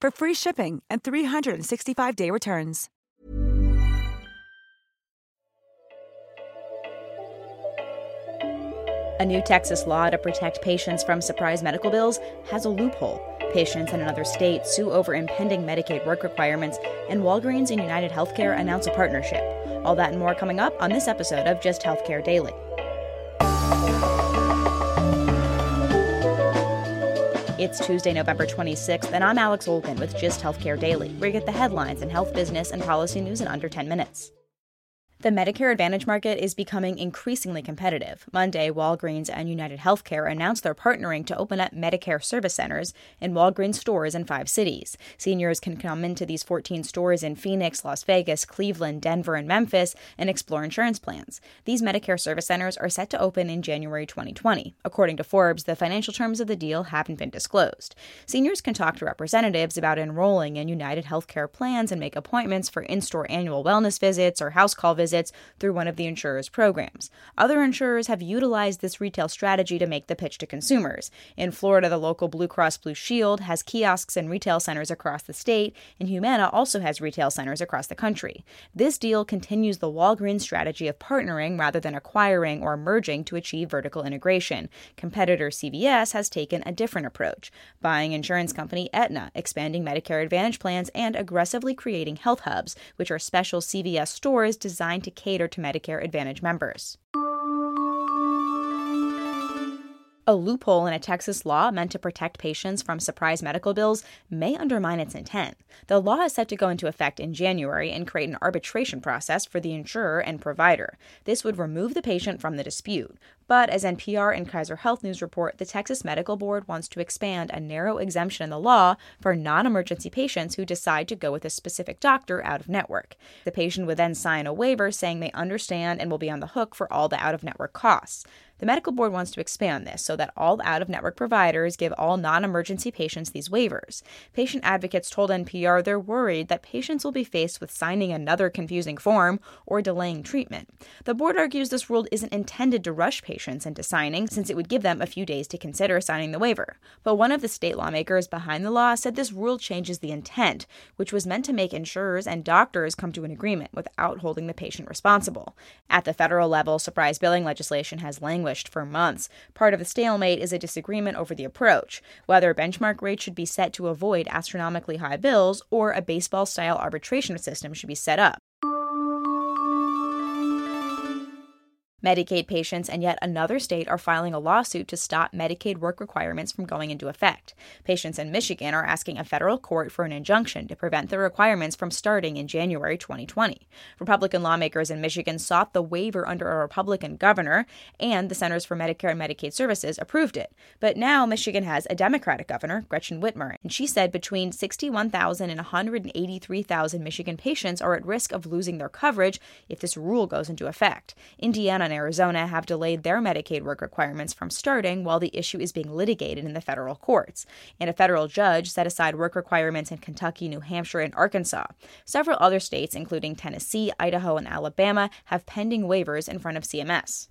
for free shipping and 365-day returns. A new Texas law to protect patients from surprise medical bills has a loophole. Patients in another state sue over impending Medicaid work requirements, and Walgreens and United Healthcare announce a partnership. All that and more coming up on this episode of Just Healthcare Daily. It's Tuesday, November 26th, and I'm Alex Olgin with Just Healthcare Daily, where you get the headlines and health business and policy news in under 10 minutes. The Medicare Advantage market is becoming increasingly competitive. Monday, Walgreens and United Healthcare announced they're partnering to open up Medicare service centers in Walgreens stores in five cities. Seniors can come into these 14 stores in Phoenix, Las Vegas, Cleveland, Denver, and Memphis and explore insurance plans. These Medicare service centers are set to open in January 2020. According to Forbes, the financial terms of the deal haven't been disclosed. Seniors can talk to representatives about enrolling in United Healthcare plans and make appointments for in store annual wellness visits or house call visits visits through one of the insurer's programs. Other insurers have utilized this retail strategy to make the pitch to consumers. In Florida, the local Blue Cross Blue Shield has kiosks and retail centers across the state, and Humana also has retail centers across the country. This deal continues the Walgreens strategy of partnering rather than acquiring or merging to achieve vertical integration. Competitor CVS has taken a different approach, buying insurance company Aetna, expanding Medicare Advantage plans, and aggressively creating health hubs, which are special CVS stores designed to cater to Medicare Advantage members. A loophole in a Texas law meant to protect patients from surprise medical bills may undermine its intent. The law is set to go into effect in January and create an arbitration process for the insurer and provider. This would remove the patient from the dispute. But as NPR and Kaiser Health News report, the Texas Medical Board wants to expand a narrow exemption in the law for non emergency patients who decide to go with a specific doctor out of network. The patient would then sign a waiver saying they understand and will be on the hook for all the out of network costs. The medical board wants to expand this so that all out of network providers give all non emergency patients these waivers. Patient advocates told NPR they're worried that patients will be faced with signing another confusing form or delaying treatment. The board argues this rule isn't intended to rush patients into signing, since it would give them a few days to consider signing the waiver. But one of the state lawmakers behind the law said this rule changes the intent, which was meant to make insurers and doctors come to an agreement without holding the patient responsible. At the federal level, surprise billing legislation has languished languished for months. Part of the stalemate is a disagreement over the approach whether benchmark rates should be set to avoid astronomically high bills or a baseball style arbitration system should be set up. Medicaid patients and yet another state are filing a lawsuit to stop Medicaid work requirements from going into effect. Patients in Michigan are asking a federal court for an injunction to prevent the requirements from starting in January 2020. Republican lawmakers in Michigan sought the waiver under a Republican governor, and the Centers for Medicare and Medicaid Services approved it. But now Michigan has a Democratic governor, Gretchen Whitmer, and she said between 61,000 and 183,000 Michigan patients are at risk of losing their coverage if this rule goes into effect. Indiana and Arizona have delayed their Medicaid work requirements from starting while the issue is being litigated in the federal courts. And a federal judge set aside work requirements in Kentucky, New Hampshire, and Arkansas. Several other states, including Tennessee, Idaho, and Alabama, have pending waivers in front of CMS.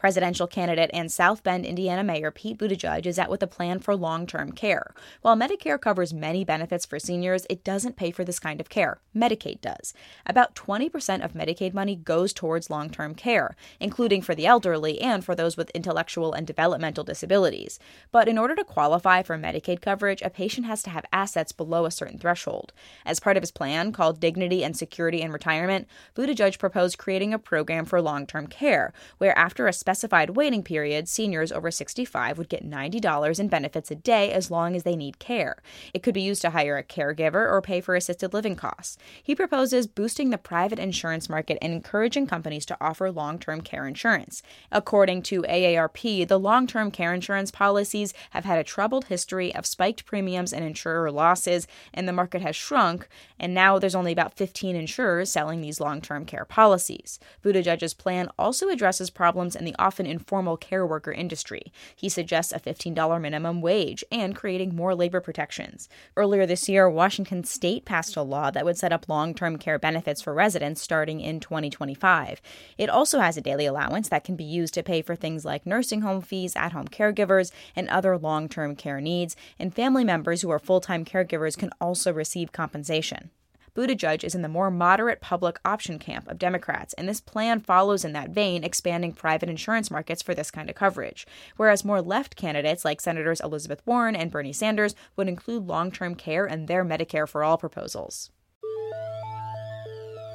Presidential candidate and South Bend, Indiana Mayor Pete Buttigieg is out with a plan for long term care. While Medicare covers many benefits for seniors, it doesn't pay for this kind of care. Medicaid does. About 20% of Medicaid money goes towards long term care, including for the elderly and for those with intellectual and developmental disabilities. But in order to qualify for Medicaid coverage, a patient has to have assets below a certain threshold. As part of his plan, called Dignity and Security in Retirement, Buttigieg proposed creating a program for long term care, where after a specified waiting period, seniors over 65 would get $90 in benefits a day as long as they need care. It could be used to hire a caregiver or pay for assisted living costs. He proposes boosting the private insurance market and encouraging companies to offer long term care insurance. According to AARP, the long term care insurance policies have had a troubled history of spiked premiums and insurer losses, and the market has shrunk, and now there's only about 15 insurers selling these long term care policies. Buttigieg's plan also addresses problems in the often informal care worker industry. He suggests a $15 minimum wage and creating more labor protections. Earlier this year, Washington state passed a law that would set up long term care benefits for residents starting in 2025. It also has a daily allowance that can be used to pay for things like nursing home fees, at home caregivers, and other long term care needs, and family members who are full time caregivers can also receive compensation. Buttigieg is in the more moderate public option camp of Democrats, and this plan follows in that vein, expanding private insurance markets for this kind of coverage. Whereas more left candidates like Senators Elizabeth Warren and Bernie Sanders would include long term care in their Medicare for All proposals.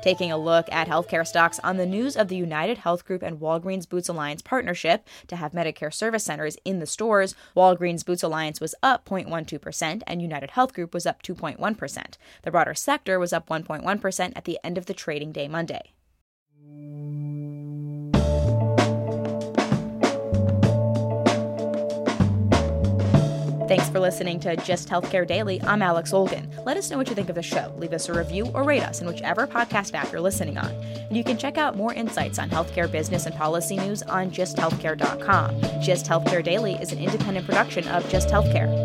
Taking a look at healthcare stocks on the news of the United Health Group and Walgreens Boots Alliance partnership to have Medicare service centers in the stores, Walgreens Boots Alliance was up 0.12% and United Health Group was up 2.1%. The broader sector was up 1.1% at the end of the trading day Monday. Thanks for listening to Just Healthcare Daily. I'm Alex Olgin. Let us know what you think of the show. Leave us a review or rate us in whichever podcast app you're listening on. And you can check out more insights on healthcare business and policy news on justhealthcare.com. Just Healthcare Daily is an independent production of Just Healthcare.